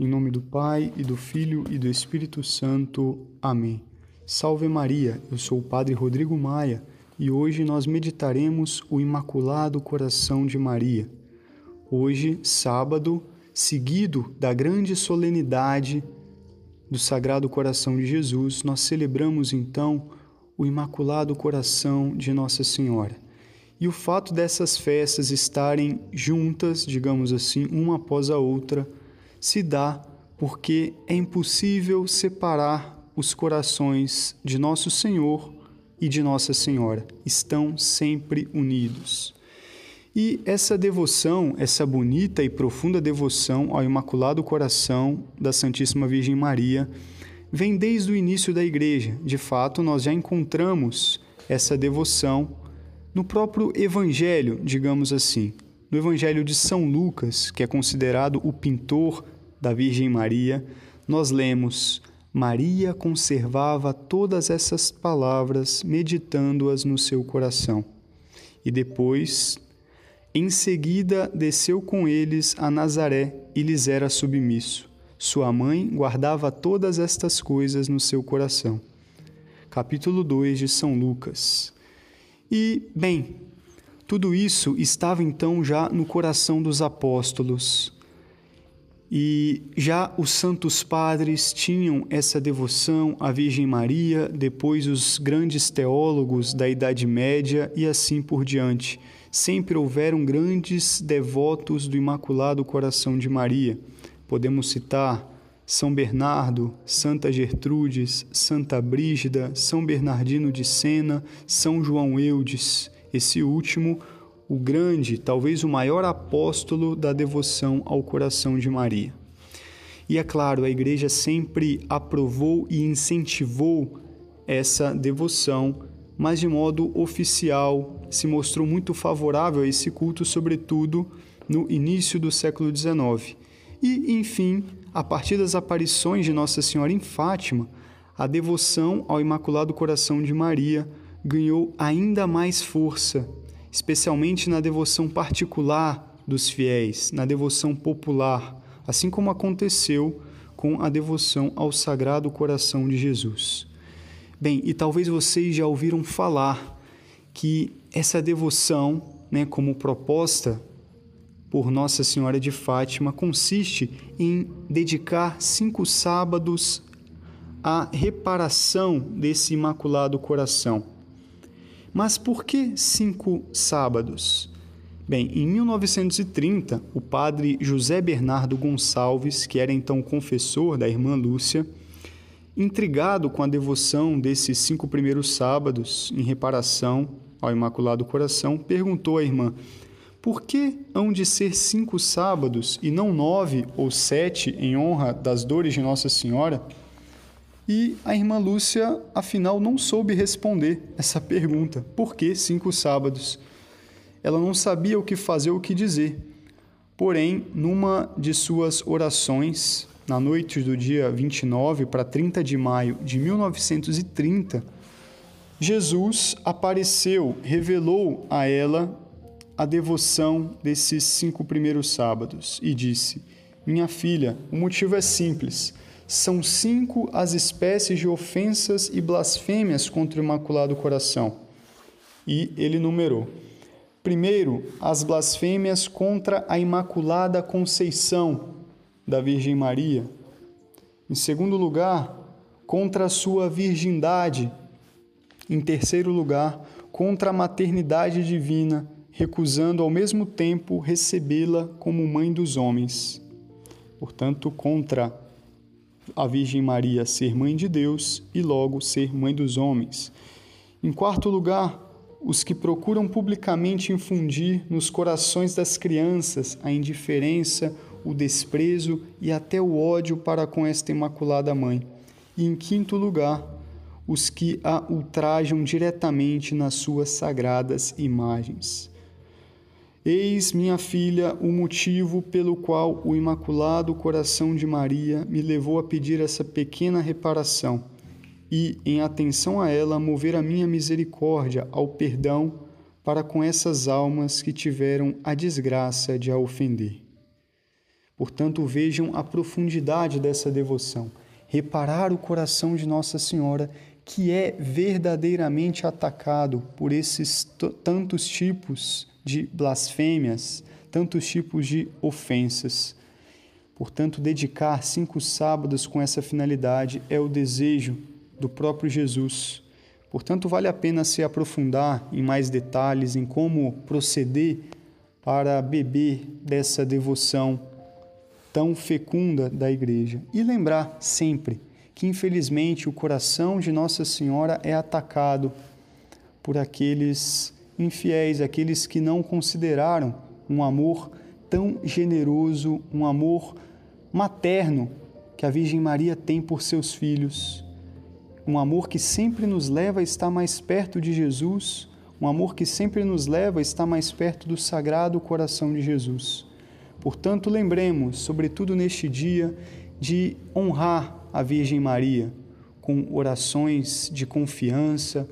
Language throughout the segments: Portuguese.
Em nome do Pai, e do Filho, e do Espírito Santo. Amém. Salve Maria, eu sou o Padre Rodrigo Maia e hoje nós meditaremos o Imaculado Coração de Maria. Hoje, sábado, seguido da grande solenidade do Sagrado Coração de Jesus, nós celebramos então o Imaculado Coração de Nossa Senhora. E o fato dessas festas estarem juntas, digamos assim, uma após a outra, se dá porque é impossível separar os corações de Nosso Senhor e de Nossa Senhora. Estão sempre unidos. E essa devoção, essa bonita e profunda devoção ao Imaculado Coração da Santíssima Virgem Maria, vem desde o início da Igreja. De fato, nós já encontramos essa devoção no próprio Evangelho, digamos assim. No Evangelho de São Lucas, que é considerado o pintor da Virgem Maria, nós lemos: Maria conservava todas essas palavras, meditando-as no seu coração. E depois, em seguida, desceu com eles a Nazaré e lhes era submisso. Sua mãe guardava todas estas coisas no seu coração. Capítulo 2 de São Lucas. E, bem, tudo isso estava então já no coração dos apóstolos. E já os santos padres tinham essa devoção à Virgem Maria, depois os grandes teólogos da Idade Média e assim por diante. Sempre houveram grandes devotos do Imaculado Coração de Maria. Podemos citar São Bernardo, Santa Gertrudes, Santa Brígida, São Bernardino de Sena, São João Eudes. Esse último o grande, talvez o maior apóstolo da devoção ao coração de Maria. E é claro, a igreja sempre aprovou e incentivou essa devoção, mas de modo oficial se mostrou muito favorável a esse culto, sobretudo no início do século XIX. E, enfim, a partir das aparições de Nossa Senhora em Fátima, a devoção ao Imaculado Coração de Maria ganhou ainda mais força especialmente na devoção particular dos fiéis, na devoção popular, assim como aconteceu com a devoção ao Sagrado Coração de Jesus. Bem, e talvez vocês já ouviram falar que essa devoção, né, como proposta por Nossa Senhora de Fátima, consiste em dedicar cinco sábados à reparação desse Imaculado Coração. Mas por que cinco sábados? Bem, em 1930, o padre José Bernardo Gonçalves, que era então confessor da irmã Lúcia, intrigado com a devoção desses cinco primeiros sábados em reparação ao Imaculado Coração, perguntou à irmã: por que hão de ser cinco sábados e não nove ou sete em honra das dores de Nossa Senhora? E a irmã Lúcia, afinal, não soube responder essa pergunta: por que cinco sábados? Ela não sabia o que fazer ou o que dizer. Porém, numa de suas orações, na noite do dia 29 para 30 de maio de 1930, Jesus apareceu, revelou a ela a devoção desses cinco primeiros sábados e disse: Minha filha, o motivo é simples são cinco as espécies de ofensas e blasfêmias contra o Imaculado Coração. E ele numerou. Primeiro, as blasfêmias contra a Imaculada Conceição da Virgem Maria. Em segundo lugar, contra a sua virgindade. Em terceiro lugar, contra a maternidade divina, recusando ao mesmo tempo recebê-la como mãe dos homens. Portanto, contra a Virgem Maria ser mãe de Deus e logo ser mãe dos homens. Em quarto lugar, os que procuram publicamente infundir nos corações das crianças a indiferença, o desprezo e até o ódio para com esta Imaculada Mãe. E em quinto lugar, os que a ultrajam diretamente nas suas sagradas imagens. Eis, minha filha, o motivo pelo qual o Imaculado Coração de Maria me levou a pedir essa pequena reparação e, em atenção a ela, mover a minha misericórdia ao perdão para com essas almas que tiveram a desgraça de a ofender. Portanto, vejam a profundidade dessa devoção. Reparar o coração de Nossa Senhora, que é verdadeiramente atacado por esses tantos tipos de blasfêmias, tantos tipos de ofensas. Portanto, dedicar cinco sábados com essa finalidade é o desejo do próprio Jesus. Portanto, vale a pena se aprofundar em mais detalhes em como proceder para beber dessa devoção tão fecunda da Igreja. E lembrar sempre que, infelizmente, o coração de Nossa Senhora é atacado por aqueles infiéis, aqueles que não consideraram um amor tão generoso, um amor materno que a Virgem Maria tem por seus filhos. Um amor que sempre nos leva a estar mais perto de Jesus, um amor que sempre nos leva a estar mais perto do sagrado coração de Jesus. Portanto, lembremos, sobretudo neste dia, de honrar a Virgem Maria com orações de confiança,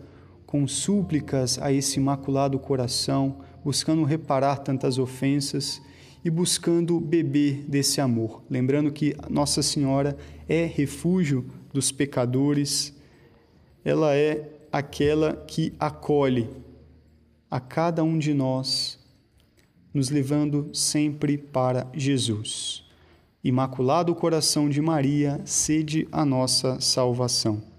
com súplicas a esse imaculado coração, buscando reparar tantas ofensas e buscando beber desse amor. Lembrando que Nossa Senhora é refúgio dos pecadores, ela é aquela que acolhe a cada um de nós, nos levando sempre para Jesus. Imaculado Coração de Maria, sede a nossa salvação.